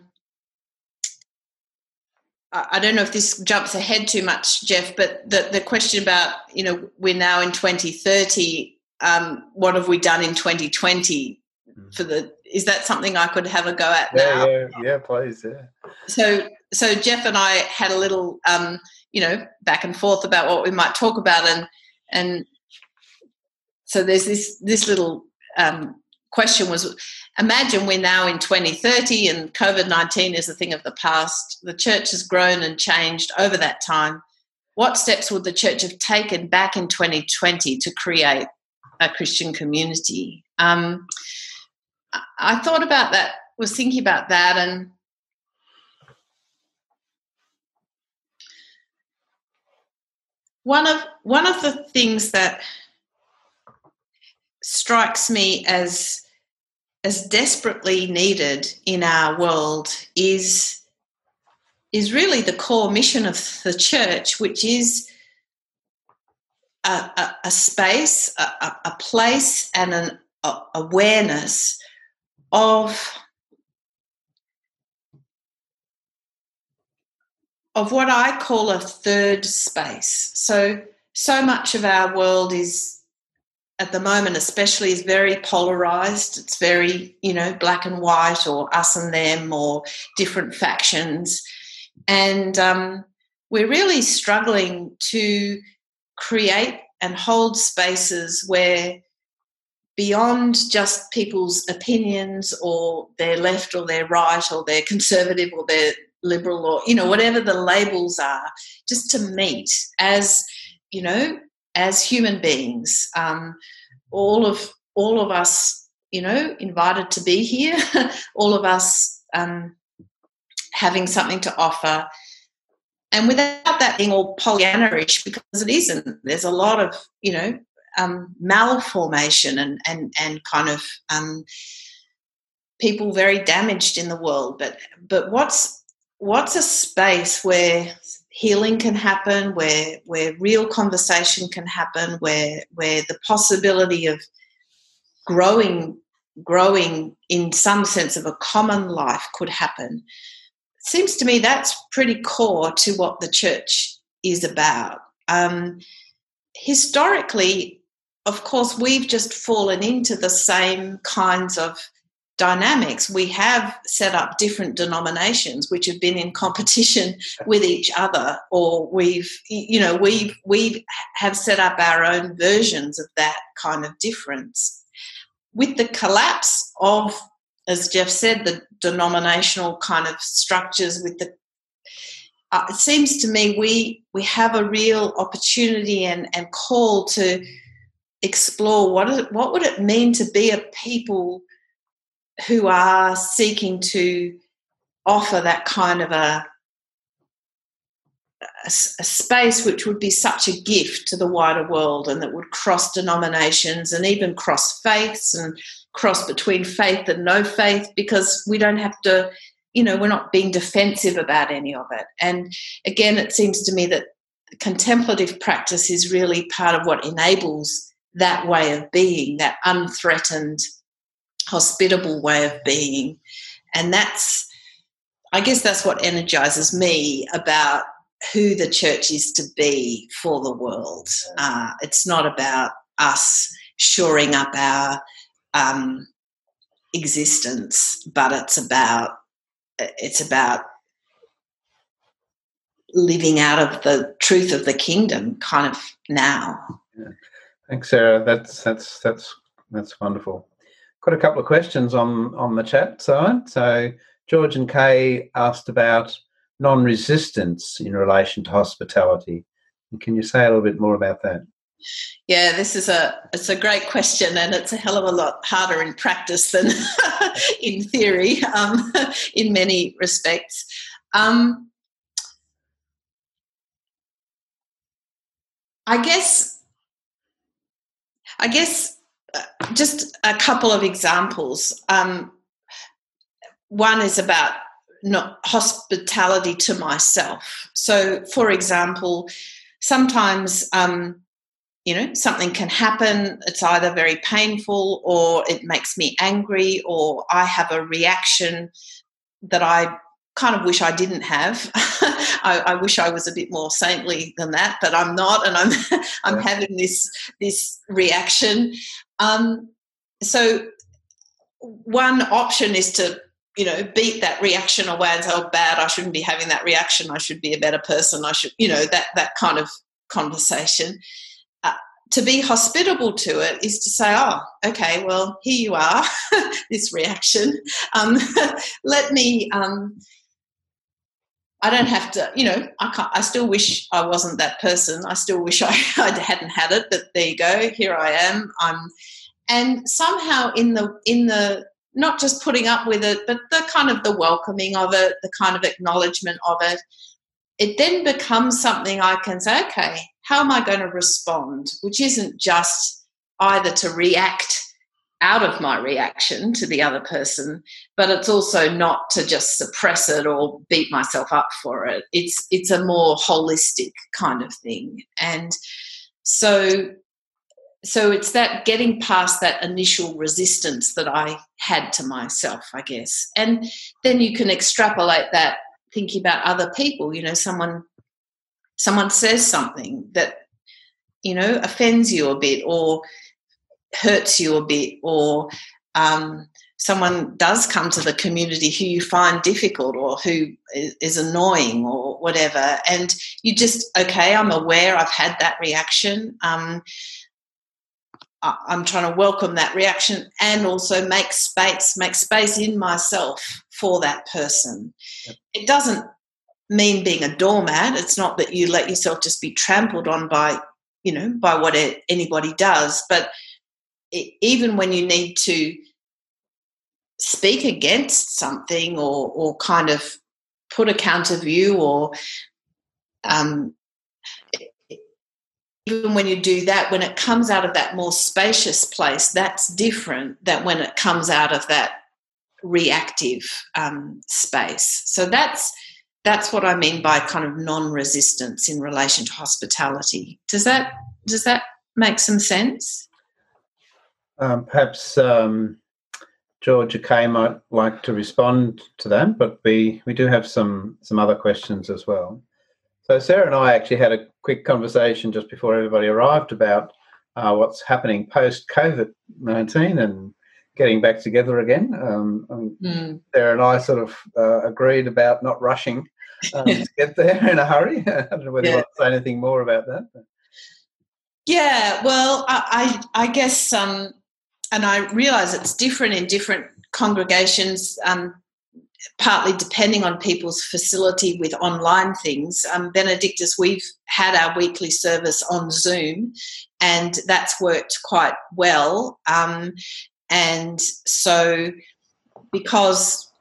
I don't know if this jumps ahead too much, Jeff, but the, the question about, you know, we're now in 2030, um, what have we done in 2020 hmm. for the, is that something I could have a go at yeah, now? Yeah, yeah, please, yeah. So, so Jeff and I had a little, um, you know, back and forth about what we might talk about, and and so there's this this little um, question was imagine we're now in 2030 and COVID 19 is a thing of the past. The church has grown and changed over that time. What steps would the church have taken back in 2020 to create a Christian community? Um, I thought about that, was thinking about that, and one of one of the things that strikes me as as desperately needed in our world is is really the core mission of the church, which is a, a, a space, a, a, place, and an awareness of of what I call a third space. So so much of our world is at the moment especially is very polarized. It's very you know black and white or us and them or different factions. And um, we're really struggling to create and hold spaces where beyond just people's opinions or they're left or they're right or they're conservative or they're liberal or you know whatever the labels are just to meet as you know as human beings, um, all of all of us, you know, invited to be here, all of us um, having something to offer, and without that being all Pollyannaish, because it isn't. There's a lot of you know um, malformation and and and kind of um, people very damaged in the world. But but what's what's a space where healing can happen, where where real conversation can happen, where where the possibility of growing growing in some sense of a common life could happen. Seems to me that's pretty core to what the church is about. Um, historically, of course, we've just fallen into the same kinds of dynamics. We have set up different denominations which have been in competition with each other, or we've, you know, we've we have set up our own versions of that kind of difference. With the collapse of, as Jeff said, the denominational kind of structures, with the uh, it seems to me we we have a real opportunity and, and call to explore what is, what would it mean to be a people who are seeking to offer that kind of a, a, a, space which would be such a gift to the wider world and that would cross denominations and even cross faiths and cross between faith and no faith because we don't have to you know we're not being defensive about any of it. And again it seems to me that contemplative practice is really part of what enables that way of being that unthreatened hospitable way of being. and that's I guess that's what energizes me about who the church is to be for the world. Uh, it's not about us shoring up our um, existence, but it's about it's about living out of the truth of the kingdom, kind of now. Yeah. Thanks, Sarah. That's that's that's that's wonderful. Got a couple of questions on on the chat side. So George and Kay asked about non-resistance in relation to hospitality. Can you say a little bit more about that? Yeah, this is a it's a great question, and it's a hell of a lot harder in practice than in theory, um, in many respects. Um, I guess, I guess, just a couple of examples. Um, one is about not hospitality to myself. So, for example, sometimes um, you know something can happen. It's either very painful or it makes me angry, or I have a reaction that I kind of wish I didn't have. I, I, wish I was a bit more saintly than that, but I'm not, and I'm I'm having this this reaction. Um, so one option is to you know beat that reaction away and say, "Oh, bad! I shouldn't be having that reaction. I should be a better person. I should," you know, that that kind of conversation. Uh, to be hospitable to it is to say, "Oh, okay, well, here you are, this reaction. Um, let me." Um, I don't have to, you know, I can't, I still wish I wasn't that person. I still wish I, I hadn't had it, but there you go. Here I am. I'm, and somehow in the, in the, not just putting up with it, but the kind of the welcoming of it, the kind of acknowledgement of it, it then becomes something I can say, okay, how am I going to respond? Which isn't just either to react out of my reaction to the other person but it's also not to just suppress it or beat myself up for it. It's it's a more holistic kind of thing. And so so it's that getting past that initial resistance that i had to myself i guess. And then you can extrapolate that thinking about other people. You know someone someone says something that you know offends you a bit or hurts you a bit or um, someone does come to the community who you find difficult or who is annoying or whatever and you just okay i'm aware i've had that reaction um, i'm trying to welcome that reaction and also make space make space in myself for that person yep. it doesn't mean being a doormat it's not that you let yourself just be trampled on by you know by what anybody does but even when you need to speak against something or or kind of put a counter view or um, even when you do that when it comes out of that more spacious place that's different than when it comes out of that reactive um, space. So that's that's what i mean by kind of non-resistance in relation to hospitality. Does that does that make some sense um, perhaps um, Georgia Kay might like to respond to that, but we, we do have some, some other questions as well. So Sarah and I actually had a quick conversation just before everybody arrived about uh, what's happening post COVID nineteen and getting back together again. Um, mm. Sarah and I sort of uh, agreed about not rushing um, to get there in a hurry. I don't know whether yeah. you want to say anything more about that. Yeah, well, I I, I guess um, and I realise it's different in different congregations, um, partly depending on people's facility with online things. Um, Benedictus, we've had our weekly service on Zoom, and that's worked quite well. Um, and so, because,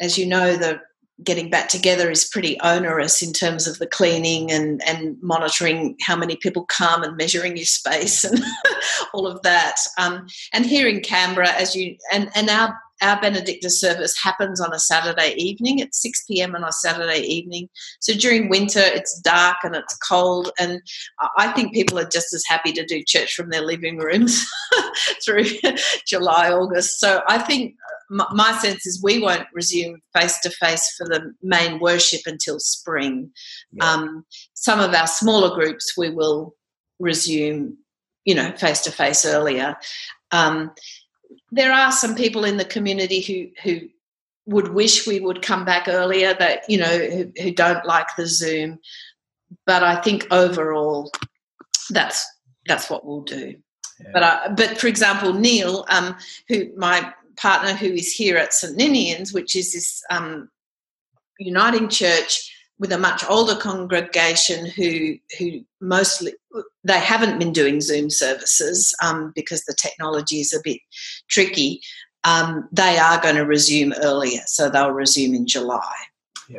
as you know, the getting back together is pretty onerous in terms of the cleaning and, and monitoring how many people come and measuring your space and all of that. Um, and here in Canberra, as you and, and our our Benedictus service happens on a Saturday evening at 6 p.m. on a Saturday evening. So during winter, it's dark and it's cold, and I think people are just as happy to do church from their living rooms through July, August. So I think my sense is we won't resume face to face for the main worship until spring. Yeah. Um, some of our smaller groups we will resume, you know, face to face earlier. Um, there are some people in the community who who would wish we would come back earlier that you know who, who don't like the zoom but i think overall that's that's what we'll do yeah. but I, but for example neil um, who my partner who is here at st ninian's which is this um, uniting church with a much older congregation who who mostly they haven't been doing Zoom services um, because the technology is a bit tricky. Um, they are going to resume earlier, so they'll resume in July. Yeah,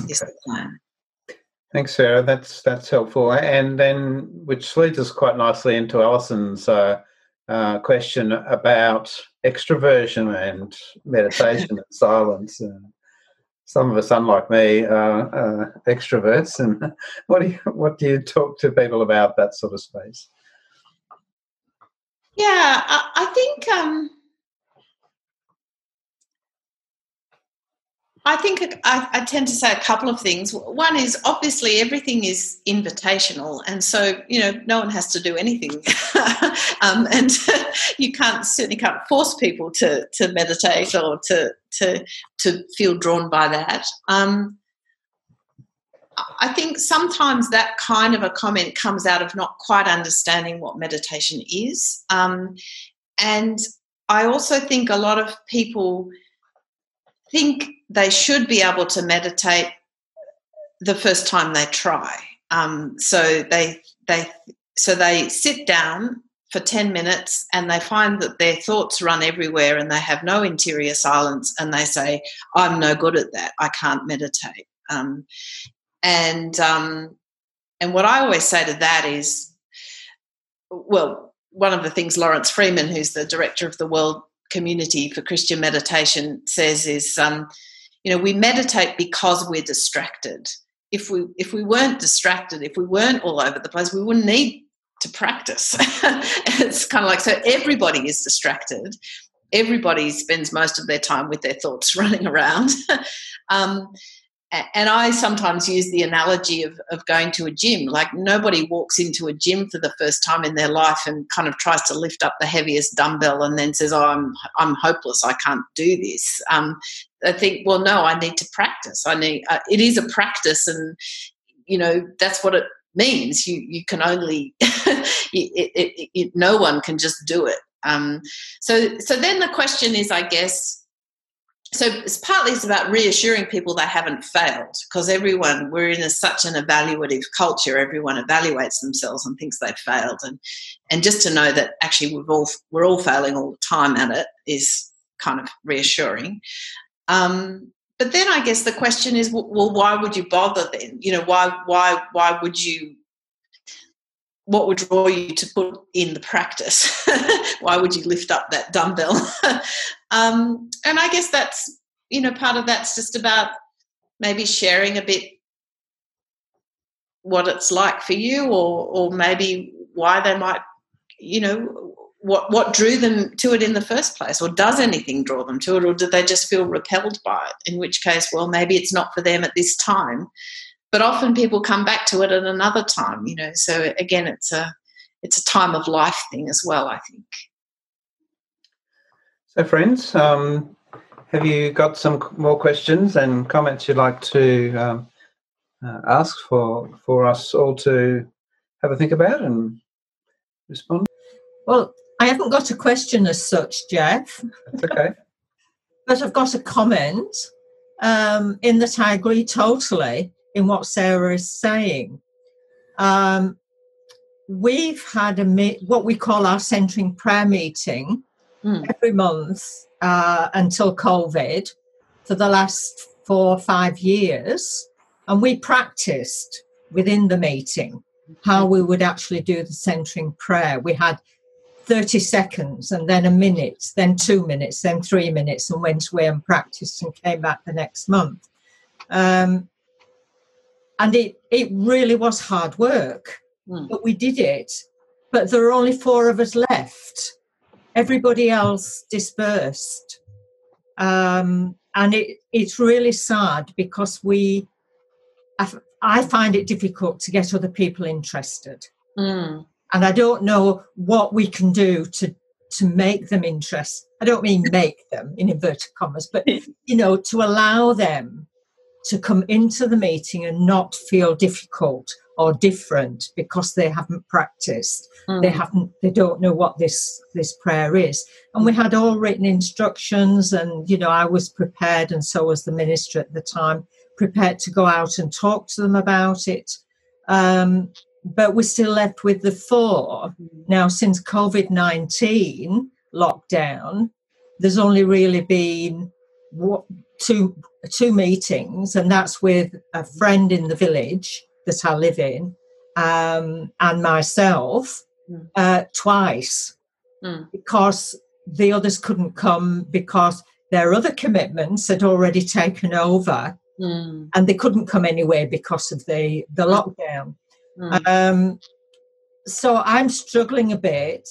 okay. is the plan. Thanks, Sarah. That's that's helpful, and then which leads us quite nicely into Alison's uh, uh, question about extroversion and meditation and silence. And some of us, unlike me, are uh, extroverts. And what do you what do you talk to people about that sort of space? Yeah, I, I think um, I think I, I, tend to say a couple of things. One is obviously everything is invitational, and so you know no one has to do anything, um, and you can't certainly can't force people to to meditate or to to to feel drawn by that. Um, I think sometimes that kind of a comment comes out of not quite understanding what meditation is, um, and I also think a lot of people think they should be able to meditate the first time they try. Um, so they they so they sit down for 10 minutes and they find that their thoughts run everywhere and they have no interior silence and they say i'm no good at that i can't meditate um, and um, and what i always say to that is well one of the things Laurence Freeman who's the director of the world community for christian meditation says is um, you know we meditate because we're distracted. If we if we weren't distracted if we weren't all over the place we wouldn't need to practice. It's kind of like so everybody is distracted. Everybody spends most of their time with their thoughts running around. Um, and I sometimes use the analogy of, of going to a gym. Like nobody walks into a gym for the first time in their life and kind of tries to lift up the heaviest dumbbell and then says, "Oh, I'm I'm hopeless. I can't do this." Um, I think, well, no, I need to practice. I need. Uh, it is a practice, and you know that's what it means. You you can only. it, it, it, no one can just do it. Um, so so then the question is, I guess so it's partly it's about reassuring people they haven't failed because everyone we're in a, such an evaluative culture everyone evaluates themselves and thinks they've failed and and just to know that actually we've all we're all failing all the time at it is kind of reassuring um, but then i guess the question is well why would you bother then you know why why why would you what would draw you to put in the practice? Why would you lift up that dumbbell? um, and I guess that's, you know, part of that's just about maybe sharing a bit what it's like for you or, or maybe why they might, you know, what, what drew them to it in the first place or does anything draw them to it or do they just feel repelled by it? In which case, well, maybe it's not for them at this time but often people come back to it at another time you know so again it's a it's a time of life thing as well i think so friends. Um, have you got some more questions and comments you'd like to um, uh, ask for for us all to have a think about and respond? Well i haven't got a question as such jeff. That's okay. But i've got a comment um, in that i agree totally in what Sarah is saying. Um, we've had a what we call our centering prayer meeting mm. every month uh, until COVID for the last four or five years, and we practiced within the meeting how we would actually do the centering prayer. We had 30 seconds and then a minute, then two minutes, then three minutes, and went away and practiced and came back the next month. Um, and it, it really was hard work, Mm. but we did it. But there are only four of us left. Everybody else dispersed. Um, and it, it's really sad because we, I, f- I find it difficult to get other people interested Mm. and I don't know what we can do to to make them interest. I don't mean make them in inverted commas, but you know, to allow them to come into the meeting and not feel difficult or different because they haven't practiced. Mm. They haven't. They don't know what this this prayer is. And we had all written instructions, and you know, I was prepared, and so was the minister at the time, prepared to go out and talk to them about it. Um, but we're still left with the four. Now, since COVID 19 lockdown, there's only really been wa- two, two meetings, and that's with a friend in the village that I live in um, and myself Mm. uh, twice Mm. because the others couldn't come because their other commitments had already taken over Mm. and they couldn't come anyway because of the, the lockdown. Mm. Um, so I'm struggling a bit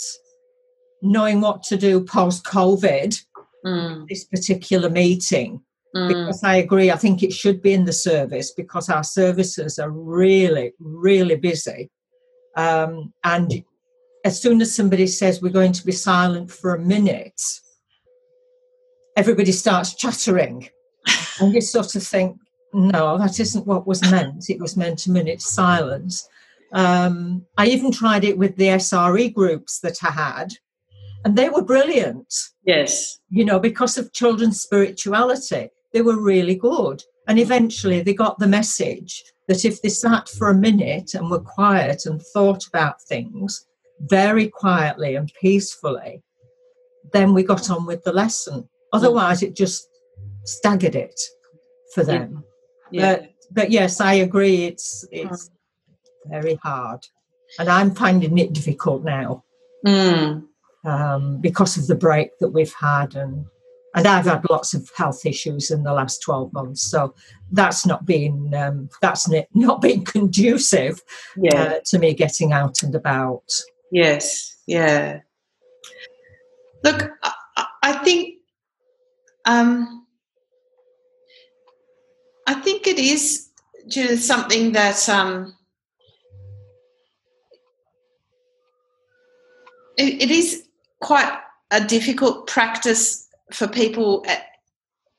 knowing what to do post COVID, Mm. this particular meeting, Mm. because I agree, I think it should be in the service because our services are really, really busy. Um, and as soon as somebody says we're going to be silent for a minute, everybody starts chattering. and you sort of think, no, that isn't what was meant. It was meant a minute's silence. Um, I even tried it with the SRE groups that I had, and they were brilliant, Yes. you know, because of children's spirituality. They were really good. And eventually they got the message that if they sat for a minute and were quiet and thought about things very quietly and peacefully, then we got on with the lesson. Otherwise, it just staggered it for them. Yeah. But, but yes, I agree. It's it's very hard, and I'm finding it difficult now Mm. um, because of the break that we've had, and and I've had lots of health issues in the last twelve months. So that's not been um, that's not been conducive Yeah. uh, to me getting out and about. Yes, yeah. Look, I, I- I think, um, I think it is Judith, something that um, it, it is quite a difficult practice for people at,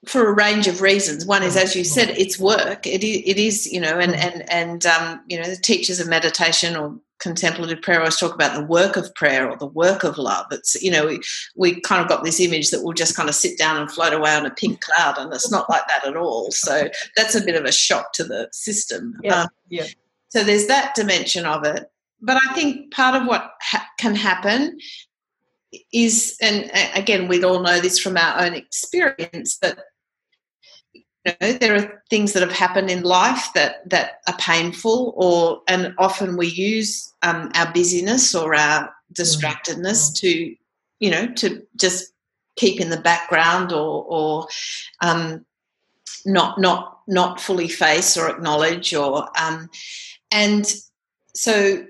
for a range of reasons. One is, as you said, it's work. It is, it is you know, and and and um, you know, the teachers of meditation or contemplative prayer always talk about the work of prayer or the work of love. It's you know, we, we kind of got this image that we'll just kind of sit down and float away on a pink cloud, and it's not like that at all. So that's a bit of a shock to the system. Yeah, Um, yeah. So there's that dimension of it. But I think part of what ha- can happen is, and again, we'd all know this from our own experience, that you know, there are things that have happened in life that that are painful, or and often we use um, our busyness or our distractedness to, you know, to just keep in the background or or um, not not not fully face or acknowledge or um, and so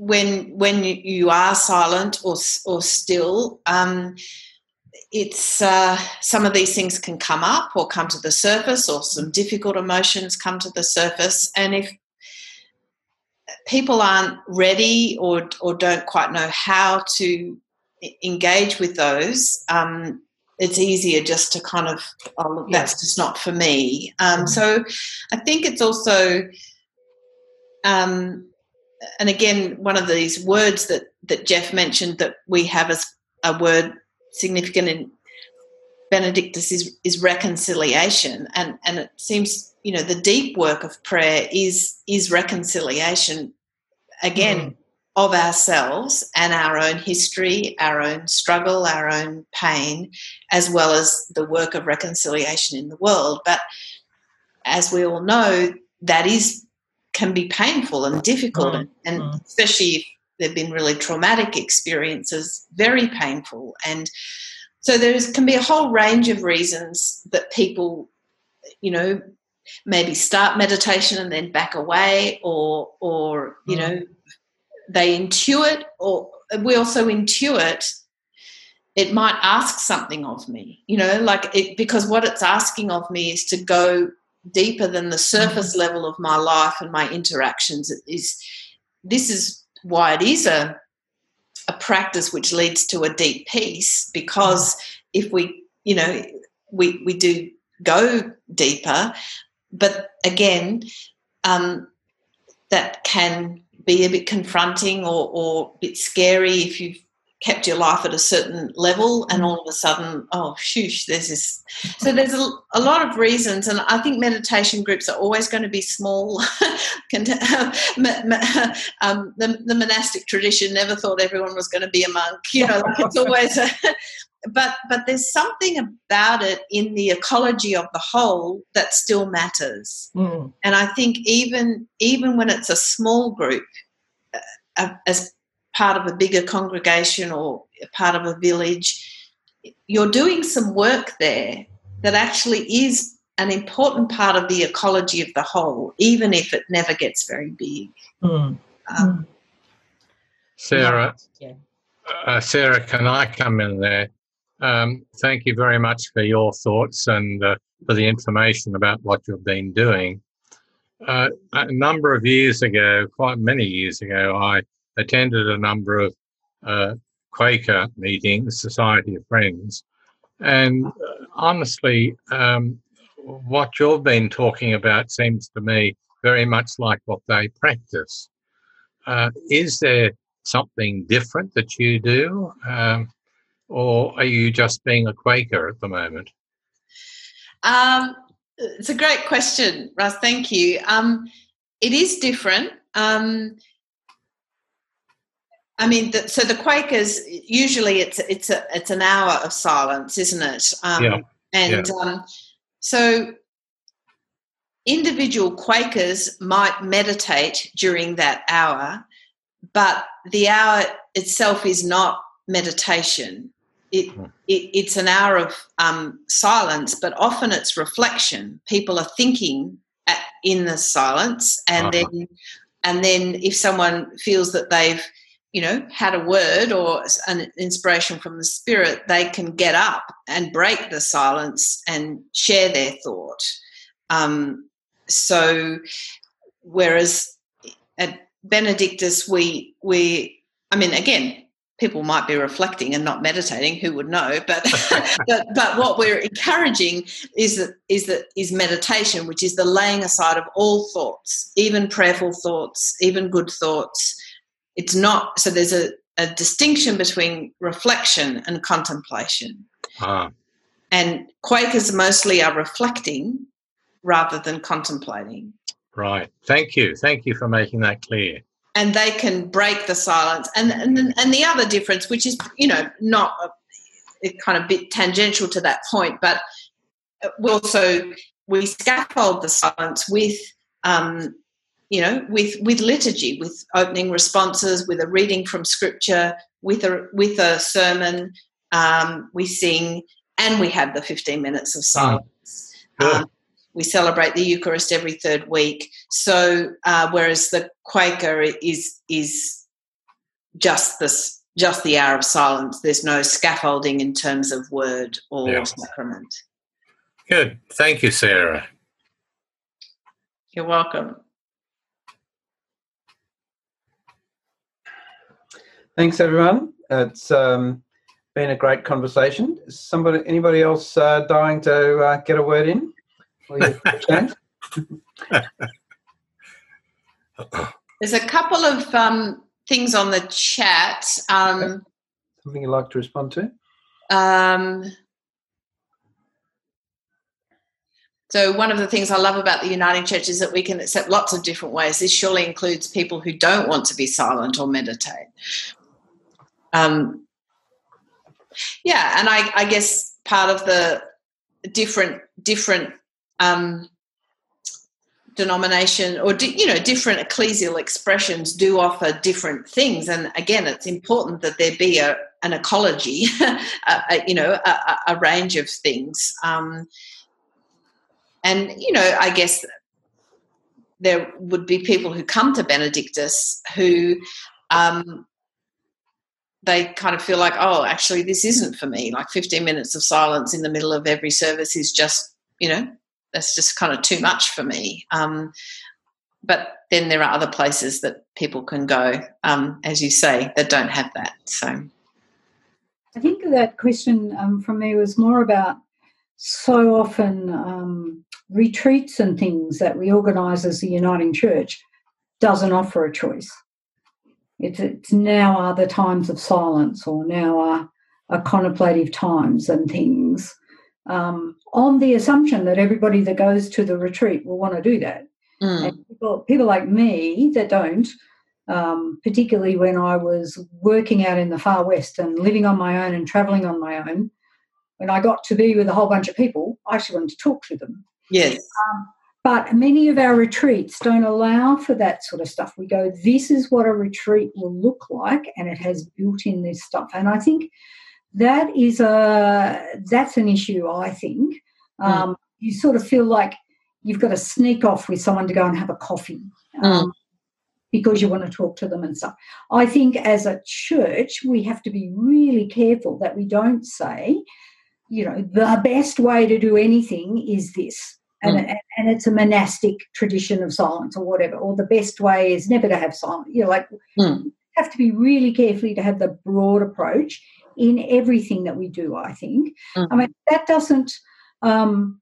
when when you, are silent or or still um, it's uh, some of these things can come up or come to the surface or some difficult emotions come to the surface. And if people aren't ready or or don't quite know how to engage with those um, it's easier just to kind of oh look, that's just not for me. Um, Mhm. so i think it's also um, and again one of these words that that jeff mentioned that we have as a word significant in benedictus is is reconciliation. And and it seems you know the deep work of prayer is is reconciliation again mm-hmm. of ourselves and our own history our own struggle our own pain as well as the work of reconciliation in the world. But as we all know that is can be painful and difficult Mm, and, and mm. especially if they've been really traumatic experiences, very painful. And so there can be a whole range of reasons that people, you know, maybe start meditation and then back away, or or you mm. know, they intuit, or we also intuit. It might ask something of me, you know, like it, because what it's asking of me is to go deeper than the surface mm-hmm. level of my life and my interactions. It is this is why it is a a practice which leads to a deep peace because if we you know we we do go deeper but again um, that can be a bit confronting or, or a bit scary if you've kept your life at a certain level and all of a sudden oh shoosh there's this so there's a, a lot of reasons and i think meditation groups are always going to be small. Um, the, the, monastic tradition never thought everyone was going to be a monk you know like it's always a, but but there's something about it in the ecology of the whole that still matters. Mm. and i think even even when it's a small group uh, as part of a bigger congregation or part of a village, you're doing some work there that actually is an important part of the ecology of the whole, even if it never gets very big. Mm. Um, Sarah, yeah. uh, Sarah, can I come in there? Um, thank you very much for your thoughts and uh, for the information about what you've been doing. Uh, a number of years ago, quite many years ago, I attended a number of uh, Quaker meetings, Society of Friends, and uh, honestly, um, what you've been talking about seems to me very much like what they practice. Uh, is there something different that you do, um, or are you just being a Quaker at the moment? Um, it's a great question, Russ. Thank you. Um, it is different. Um, I mean, the, so the Quakers usually it's it's a it's an hour of silence, isn't it? Um, yeah. And yeah. Um, so individual Quakers might meditate during that hour, but the hour itself is not meditation. It, hmm. it it's an hour of um, silence, but often it's reflection. People are thinking at, in the silence, and uh-huh. then and then if someone feels that they've you know, had a word or an inspiration from the spirit, they can get up and break the silence and share their thought. Um, so, whereas at Benedictus, we we, I mean, again, people might be reflecting and not meditating. Who would know? But but, but what we're encouraging is that is that is meditation, which is the laying aside of all thoughts, even prayerful thoughts, even good thoughts it's not so there's a, a distinction between reflection and contemplation. Ah. and quakers mostly are reflecting rather than contemplating. Right. Thank you. Thank you for making that clear. And they can break the silence. And and, and the other difference which is you know not a, kind of bit tangential to that point but we also we scaffold the silence with um, you know, with with liturgy, with opening responses, with a reading from scripture, with a with a sermon, um, we sing, and we have the fifteen minutes of silence. Um, we celebrate the Eucharist every third week. So, uh, whereas the Quaker is is just this just the hour of silence. There's no scaffolding in terms of word or yeah. sacrament. Good. Thank you, Sarah. You're welcome. Thanks, everyone. It's um, been a great conversation. Is somebody, anybody else uh, dying to uh, get a word in? There's a couple of um, things on the chat. Um, Something you'd like to respond to? Um, so one of the things I love about the Uniting Church is that we can accept lots of different ways. This surely includes people who don't want to be silent or meditate. Um, yeah, and I, I guess part of the different different um, denomination or you know different ecclesial expressions do offer different things. And again it's important that there be a, an ecology a, a, you know a, a, range of things. Um, and you know i guess there would be people who come to benedictus who um, they kind of feel like oh actually this isn't for me like 15 minutes of silence in the middle of every service is just you know that's just kind of too much for me. Um, but then there are other places that people can go, um, as you say, that don't have that. So I think that question um, from me was more about so often um, retreats and things that we organise as the Uniting Church doesn't offer a choice. It's, it's now are the times of silence or now are, are contemplative times and things um, on the assumption that everybody that goes to the retreat will want to do that. Mm. And people, people like me that don't, um, particularly when I was working out in the far west and living on my own and traveling on my own, when I got to be with a whole bunch of people, I actually wanted to talk to them. Yes. Um, but many of our retreats don't allow for that sort of stuff. We go, this is what a retreat will look like, and it has built in this stuff. And I think that is a that's an issue. I think hmm. um, mm. you sort of feel like you've got to sneak off with someone to go and have a coffee. Um, mm. Because you want to talk to them and stuff. I think as a church, we have to be really careful that we don't say, you know, the best way to do anything is this. And, mm. and it's a monastic tradition of silence or whatever, or the best way is never to have silence. You know, like mm. have to be really carefully to have the broad approach in everything that we do. I think. Mm-hmm. I mean, that doesn't. Um,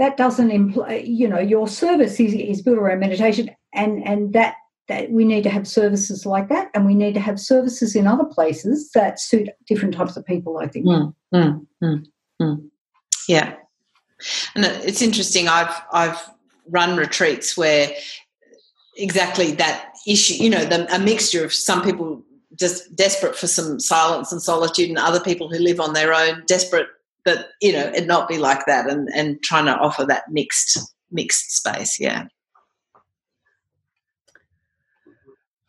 that doesn't imply, you know, your service is, is built around meditation, and and that that we need to have services like that, and we need to have services in other places that suit different types of people. I think. Mm, mm, mm, mm. yeah, and it's interesting. I've I've run retreats where exactly that issue. You know, the, a mixture of some people just desperate for some silence and solitude, and other people who live on their own, desperate that you know it not be like that, and and trying to offer that mixed mixed space. Yeah.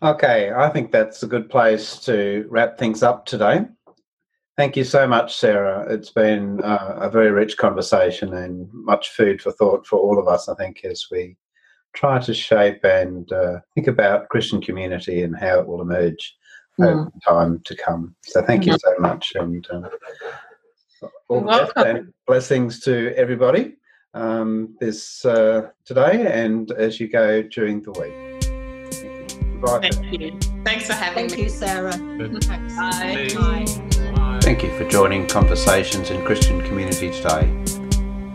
Okay, I think that's a good place to wrap things up today. Thank you so much, Sarah. It's been uh, a very rich conversation and much food for thought for all of us, I think, as we try to shape and uh, think about Christian community and how it will emerge mm. time to come. So thank you mm-hmm. so much, and um, all the best and blessings to everybody um, this uh, today and as you go during the week. Thank you. Bye. Thank you. Thanks for having Thank me. Thank you, Sarah. Bye. Bye. Bye. Thank you for joining Conversations in Christian Community today.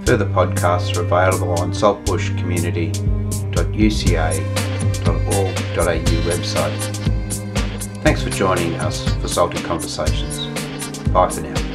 Further podcasts are available on saltbushcommunity.uca.org.au website Thanks for joining us for Salty Conversations. Bye for now.